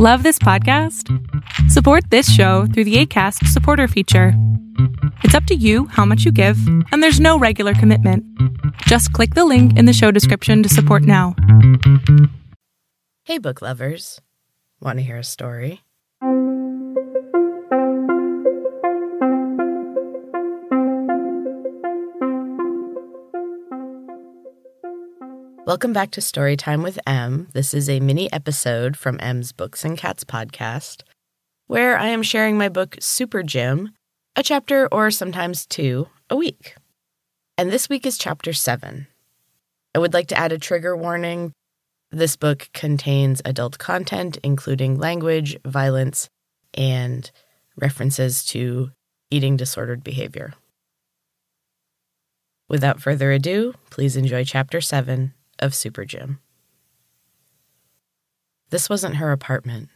Love this podcast? Support this show through the ACAST supporter feature. It's up to you how much you give, and there's no regular commitment. Just click the link in the show description to support now. Hey, book lovers. Want to hear a story? Welcome back to Storytime with Em. This is a mini episode from Em's Books and Cats podcast, where I am sharing my book SuperGym, a chapter or sometimes two a week. And this week is chapter seven. I would like to add a trigger warning. This book contains adult content, including language, violence, and references to eating disordered behavior. Without further ado, please enjoy chapter 7 of SuperGym. This wasn't her apartment.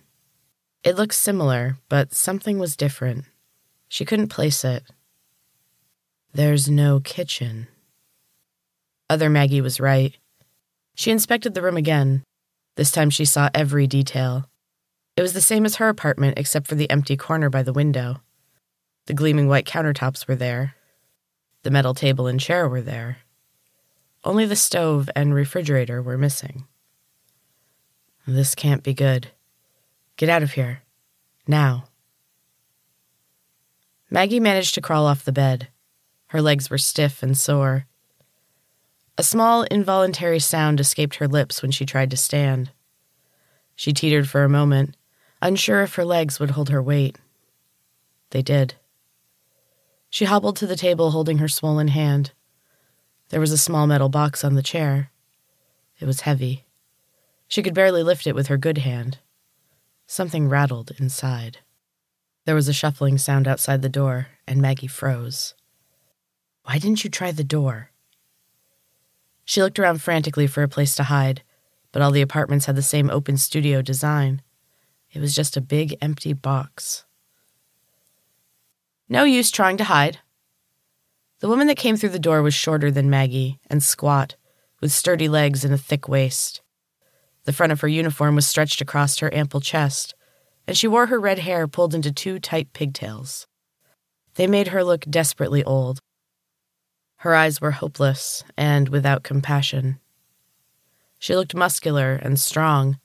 It looked similar, but something was different. She couldn't place it. There's no kitchen. Other Maggie was right. She inspected the room again. This time she saw every detail. It was the same as her apartment, except for the empty corner by the window. The gleaming white countertops were there. The metal table and chair were there. Only the stove and refrigerator were missing. This can't be good. Get out of here. Now. Maggie managed to crawl off the bed. Her legs were stiff and sore. A small, involuntary sound escaped her lips when she tried to stand. She teetered for a moment, unsure if her legs would hold her weight. They did. She hobbled to the table holding her swollen hand. There was a small metal box on the chair. It was heavy. She could barely lift it with her good hand. Something rattled inside. There was a shuffling sound outside the door, and Maggie froze. Why didn't you try the door? She looked around frantically for a place to hide, but all the apartments had the same open studio design. It was just a big empty box. No use trying to hide, the woman that came through the door was shorter than Maggie and squat, with sturdy legs and a thick waist. The front of her uniform was stretched across her ample chest, and she wore her red hair pulled into two tight pigtails. They made her look desperately old. Her eyes were hopeless and without compassion. She looked muscular and strong,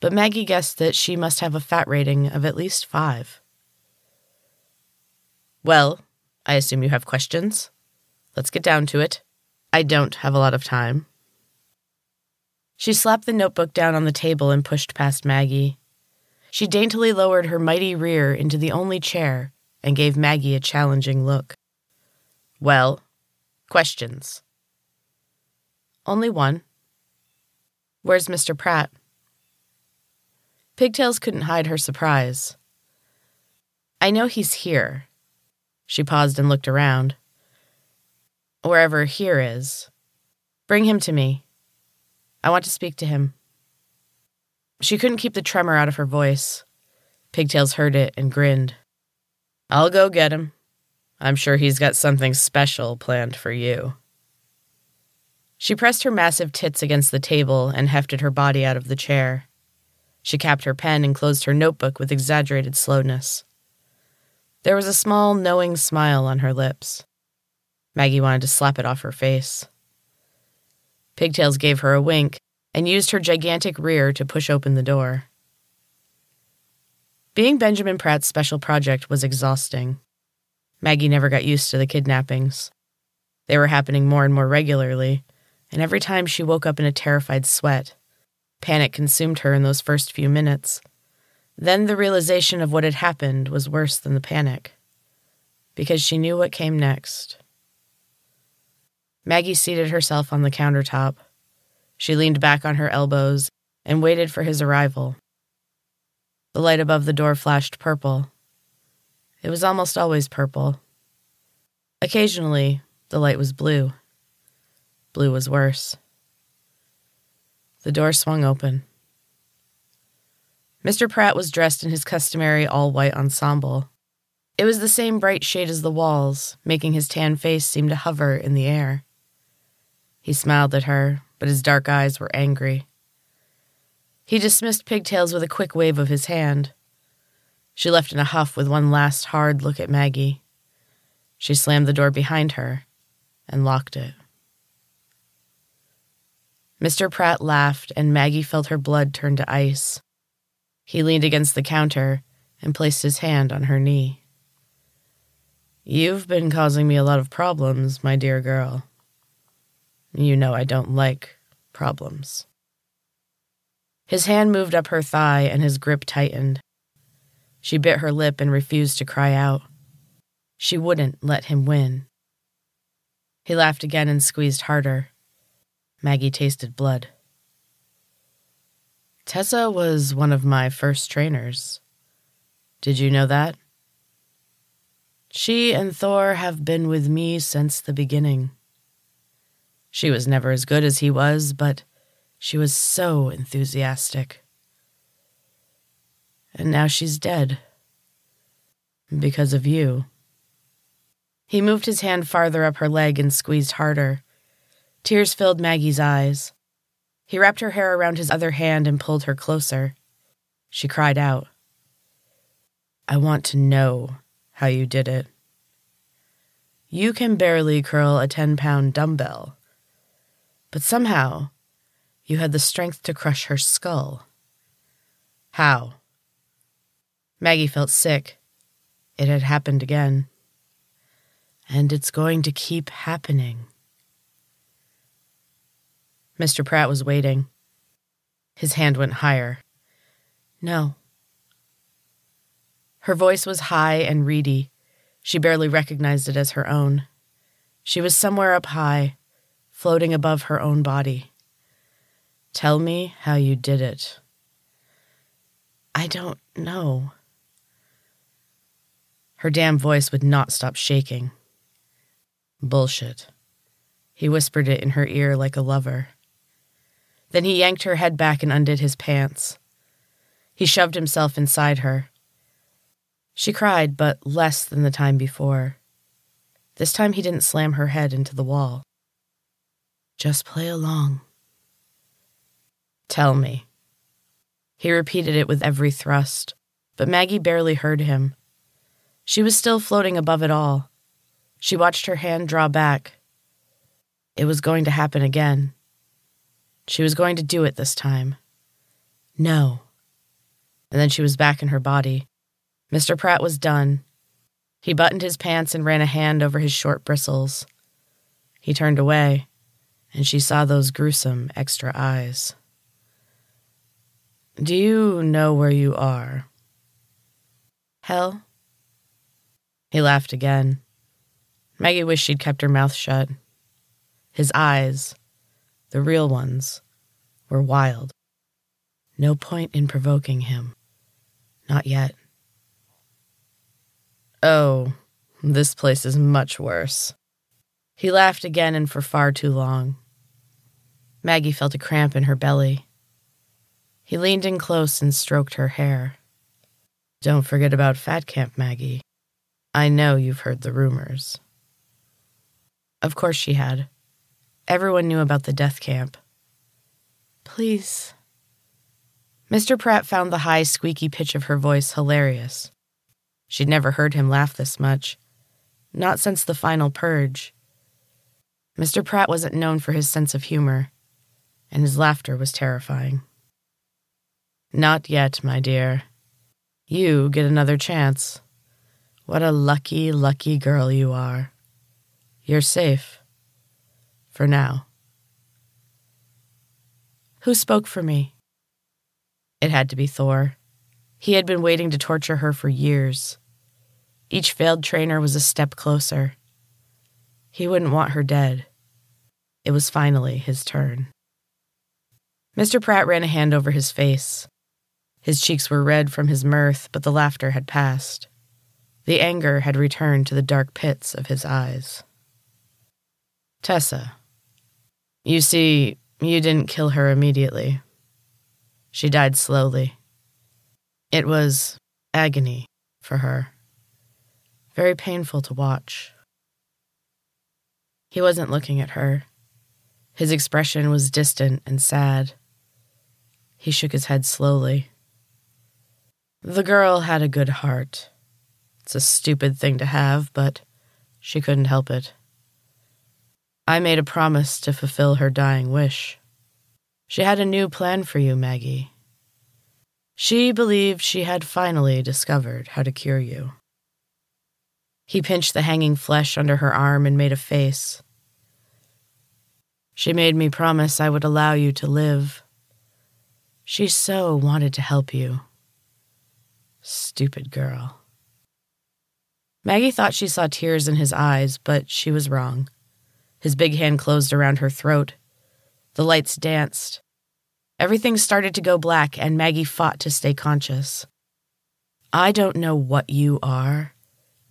but Maggie guessed that she must have a fat rating of at least five. Well, I assume you have questions. Let's get down to it. I don't have a lot of time. She slapped the notebook down on the table and pushed past Maggie. She daintily lowered her mighty rear into the only chair and gave Maggie a challenging look. Well, questions. Only one. Where's Mr. Pratt? Pigtails couldn't hide her surprise. I know he's here, she paused and looked around. Wherever here is. Bring him to me. I want to speak to him. She couldn't keep the tremor out of her voice. Pigtails heard it and grinned. I'll go get him. I'm sure he's got something special planned for you. She pressed her massive tits against the table and hefted her body out of the chair. She capped her pen and closed her notebook with exaggerated slowness. There was a small, knowing smile on her lips. Maggie wanted to slap it off her face. Pigtails gave her a wink and used her gigantic rear to push open the door. Being Benjamin Pratt's special project was exhausting. Maggie never got used to the kidnappings. They were happening more and more regularly, and every time she woke up in a terrified sweat. Panic consumed her in those first few minutes. Then the realization of what had happened was worse than the panic, because she knew what came next. Maggie seated herself on the countertop. She leaned back on her elbows and waited for his arrival. The light above the door flashed purple. It was almost always purple. Occasionally, the light was blue. Blue was worse. The door swung open. Mr. Pratt was dressed in his customary all white ensemble. It was the same bright shade as the walls, making his tan face seem to hover in the air. He smiled at her, but his dark eyes were angry. He dismissed Pigtails with a quick wave of his hand. She left in a huff with one last hard look at Maggie. She slammed the door behind her and locked it. Mr. Pratt laughed, and Maggie felt her blood turn to ice. He leaned against the counter and placed his hand on her knee. You've been causing me a lot of problems, my dear girl. You know I don't like problems. His hand moved up her thigh and his grip tightened. She bit her lip and refused to cry out. She wouldn't let him win. He laughed again and squeezed harder. Maggie tasted blood. Tessa was one of my first trainers. Did you know that? She and Thor have been with me since the beginning. She was never as good as he was, but she was so enthusiastic. And now she's dead. Because of you. He moved his hand farther up her leg and squeezed harder. Tears filled Maggie's eyes. He wrapped her hair around his other hand and pulled her closer. She cried out. I want to know how you did it. You can barely curl a 10 pound dumbbell, but somehow you had the strength to crush her skull. How? Maggie felt sick. It had happened again. And it's going to keep happening. Mr. Pratt was waiting. His hand went higher. No. Her voice was high and reedy. She barely recognized it as her own. She was somewhere up high, floating above her own body. Tell me how you did it. I don't know. Her damn voice would not stop shaking. Bullshit. He whispered it in her ear like a lover. Then he yanked her head back and undid his pants. He shoved himself inside her. She cried, but less than the time before. This time he didn't slam her head into the wall. Just play along. Tell me. He repeated it with every thrust, but Maggie barely heard him. She was still floating above it all. She watched her hand draw back. It was going to happen again. She was going to do it this time. No. And then she was back in her body. Mr. Pratt was done. He buttoned his pants and ran a hand over his short bristles. He turned away, and she saw those gruesome extra eyes. Do you know where you are? Hell? He laughed again. Maggie wished she'd kept her mouth shut. His eyes, the real ones, were wild. No point in provoking him. Not yet. Oh, this place is much worse. He laughed again and for far too long. Maggie felt a cramp in her belly. He leaned in close and stroked her hair. Don't forget about Fat Camp, Maggie. I know you've heard the rumors. Of course she had. Everyone knew about the death camp. Please. Mr. Pratt found the high, squeaky pitch of her voice hilarious. She'd never heard him laugh this much. Not since the final purge. Mr. Pratt wasn't known for his sense of humor, and his laughter was terrifying. Not yet, my dear. You get another chance. What a lucky, lucky girl you are. You're safe. For now. Who spoke for me? It had to be Thor. He had been waiting to torture her for years. Each failed trainer was a step closer. He wouldn't want her dead. It was finally his turn. Mr. Pratt ran a hand over his face. His cheeks were red from his mirth, but the laughter had passed. The anger had returned to the dark pits of his eyes. Tessa. You see, you didn't kill her immediately. She died slowly. It was agony for her. Very painful to watch. He wasn't looking at her. His expression was distant and sad. He shook his head slowly. The girl had a good heart. It's a stupid thing to have, but she couldn't help it. I made a promise to fulfill her dying wish. She had a new plan for you, Maggie. She believed she had finally discovered how to cure you. He pinched the hanging flesh under her arm and made a face. She made me promise I would allow you to live. She so wanted to help you. Stupid girl. Maggie thought she saw tears in his eyes, but she was wrong. His big hand closed around her throat. The lights danced. Everything started to go black, and Maggie fought to stay conscious. I don't know what you are,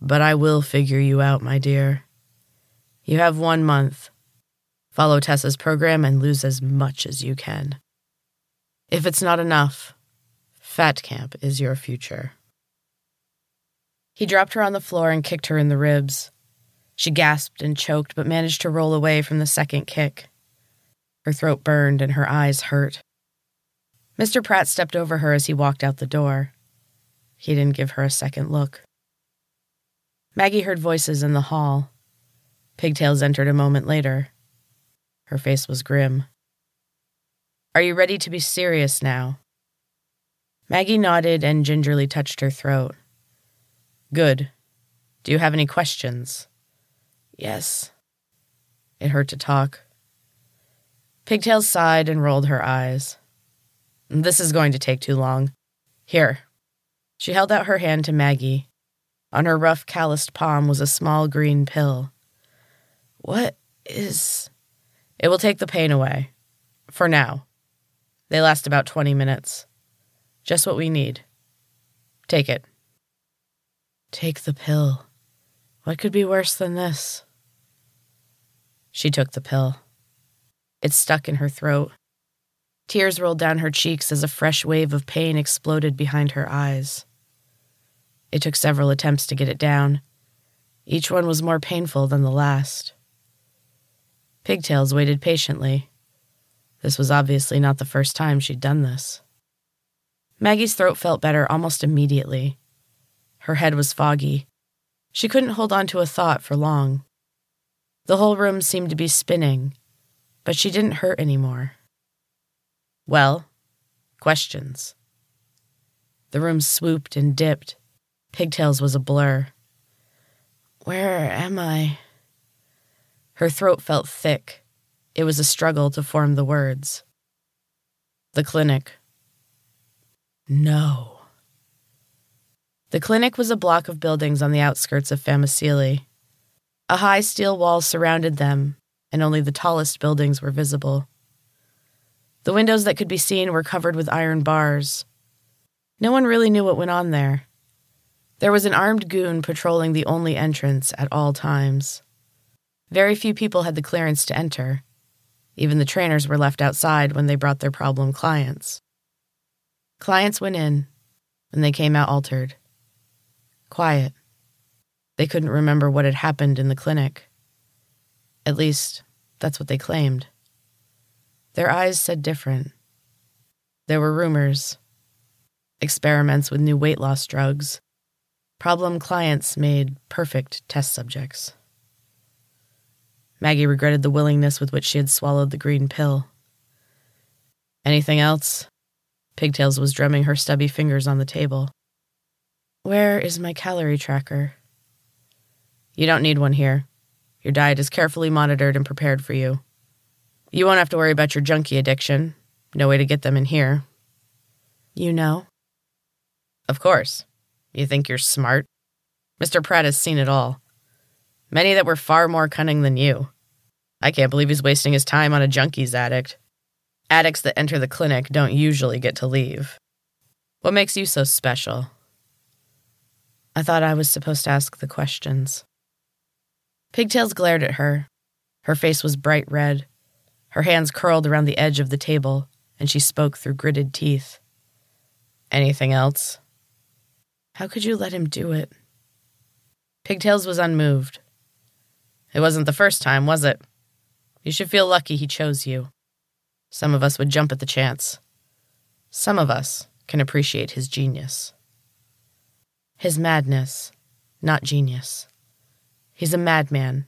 but I will figure you out, my dear. You have one month. Follow Tessa's program and lose as much as you can. If it's not enough, Fat Camp is your future. He dropped her on the floor and kicked her in the ribs. She gasped and choked, but managed to roll away from the second kick. Her throat burned and her eyes hurt. Mr. Pratt stepped over her as he walked out the door. He didn't give her a second look. Maggie heard voices in the hall. Pigtails entered a moment later. Her face was grim. Are you ready to be serious now? Maggie nodded and gingerly touched her throat. Good. Do you have any questions? Yes. It hurt to talk. Pigtails sighed and rolled her eyes. This is going to take too long. Here. She held out her hand to Maggie. On her rough, calloused palm was a small green pill. What is. It will take the pain away. For now. They last about 20 minutes. Just what we need. Take it. Take the pill. What could be worse than this? She took the pill. It stuck in her throat. Tears rolled down her cheeks as a fresh wave of pain exploded behind her eyes. It took several attempts to get it down. Each one was more painful than the last. Pigtails waited patiently. This was obviously not the first time she'd done this. Maggie's throat felt better almost immediately. Her head was foggy. She couldn't hold on to a thought for long. The whole room seemed to be spinning, but she didn't hurt anymore. Well, questions. The room swooped and dipped. Pigtails was a blur. Where am I? Her throat felt thick. It was a struggle to form the words. The clinic. No. The clinic was a block of buildings on the outskirts of Famicili. A high steel wall surrounded them, and only the tallest buildings were visible. The windows that could be seen were covered with iron bars. No one really knew what went on there. There was an armed goon patrolling the only entrance at all times. Very few people had the clearance to enter. Even the trainers were left outside when they brought their problem clients. Clients went in, and they came out altered. Quiet. They couldn't remember what had happened in the clinic. At least, that's what they claimed. Their eyes said different. There were rumors, experiments with new weight loss drugs. Problem clients made perfect test subjects. Maggie regretted the willingness with which she had swallowed the green pill. Anything else? Pigtails was drumming her stubby fingers on the table. Where is my calorie tracker? You don't need one here. Your diet is carefully monitored and prepared for you. You won't have to worry about your junkie addiction. No way to get them in here. You know? Of course. You think you're smart? Mr. Pratt has seen it all. Many that were far more cunning than you. I can't believe he's wasting his time on a junkies addict. Addicts that enter the clinic don't usually get to leave. What makes you so special? I thought I was supposed to ask the questions. Pigtails glared at her. Her face was bright red. Her hands curled around the edge of the table, and she spoke through gritted teeth. Anything else? How could you let him do it? Pigtails was unmoved. It wasn't the first time, was it? You should feel lucky he chose you. Some of us would jump at the chance. Some of us can appreciate his genius. His madness, not genius. He's a madman.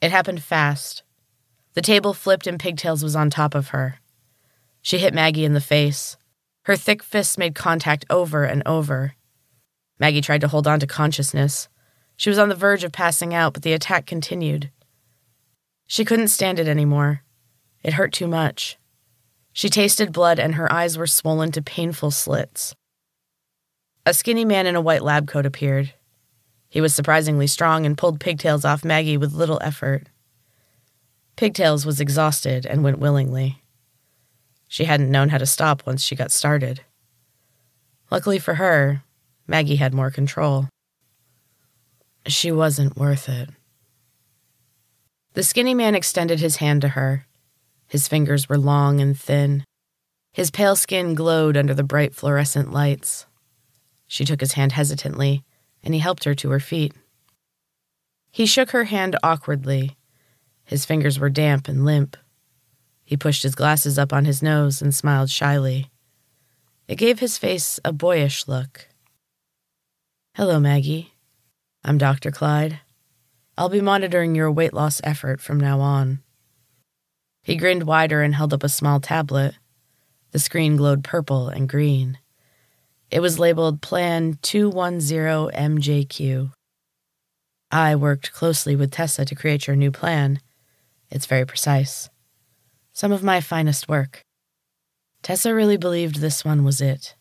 It happened fast. The table flipped and Pigtails was on top of her. She hit Maggie in the face. Her thick fists made contact over and over. Maggie tried to hold on to consciousness. She was on the verge of passing out, but the attack continued. She couldn't stand it anymore. It hurt too much. She tasted blood and her eyes were swollen to painful slits. A skinny man in a white lab coat appeared. He was surprisingly strong and pulled Pigtails off Maggie with little effort. Pigtails was exhausted and went willingly. She hadn't known how to stop once she got started. Luckily for her, Maggie had more control. She wasn't worth it. The skinny man extended his hand to her. His fingers were long and thin. His pale skin glowed under the bright fluorescent lights. She took his hand hesitantly, and he helped her to her feet. He shook her hand awkwardly. His fingers were damp and limp. He pushed his glasses up on his nose and smiled shyly. It gave his face a boyish look. Hello, Maggie. I'm Dr. Clyde. I'll be monitoring your weight loss effort from now on. He grinned wider and held up a small tablet. The screen glowed purple and green. It was labeled Plan 210MJQ. I worked closely with Tessa to create your new plan. It's very precise. Some of my finest work. Tessa really believed this one was it.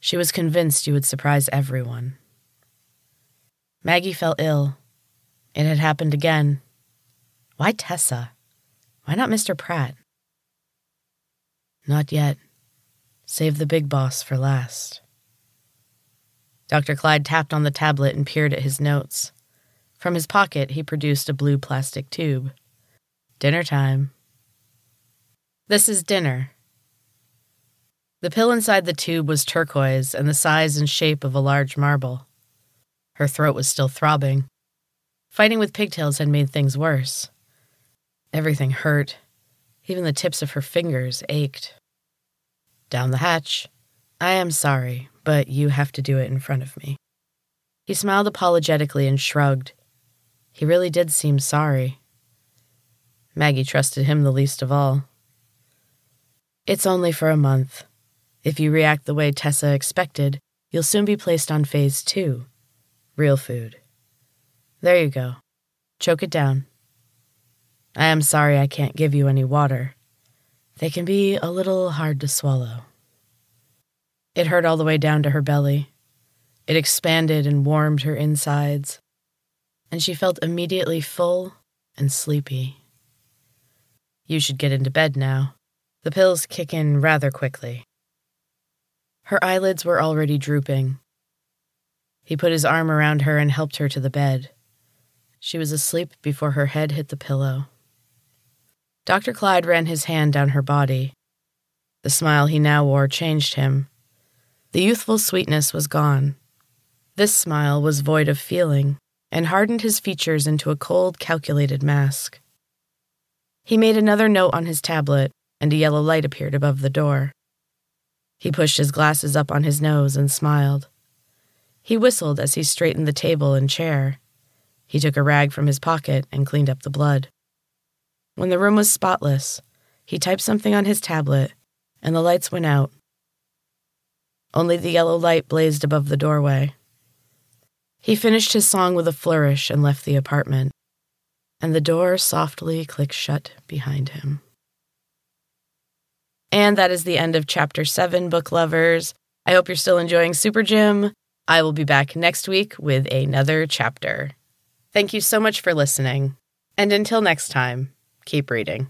She was convinced you would surprise everyone. Maggie fell ill. It had happened again. Why Tessa? Why not Mr. Pratt? Not yet. Save the big boss for last. Dr. Clyde tapped on the tablet and peered at his notes. From his pocket, he produced a blue plastic tube. Dinner time. This is dinner, the pill inside the tube was turquoise and the size and shape of a large marble. Her throat was still throbbing. Fighting with pigtails had made things worse. Everything hurt. Even the tips of her fingers ached. Down the hatch. I am sorry, but you have to do it in front of me. He smiled apologetically and shrugged. He really did seem sorry. Maggie trusted him the least of all. It's only for a month. If you react the way Tessa expected, you'll soon be placed on phase two real food. There you go. Choke it down. I am sorry I can't give you any water. They can be a little hard to swallow. It hurt all the way down to her belly. It expanded and warmed her insides, and she felt immediately full and sleepy. You should get into bed now. The pills kick in rather quickly. Her eyelids were already drooping. He put his arm around her and helped her to the bed. She was asleep before her head hit the pillow. Dr. Clyde ran his hand down her body. The smile he now wore changed him. The youthful sweetness was gone. This smile was void of feeling and hardened his features into a cold, calculated mask. He made another note on his tablet, and a yellow light appeared above the door. He pushed his glasses up on his nose and smiled. He whistled as he straightened the table and chair. He took a rag from his pocket and cleaned up the blood. When the room was spotless, he typed something on his tablet, and the lights went out. Only the yellow light blazed above the doorway. He finished his song with a flourish and left the apartment, and the door softly clicked shut behind him. And that is the end of chapter seven, book lovers. I hope you're still enjoying Super Gym. I will be back next week with another chapter. Thank you so much for listening. And until next time, keep reading.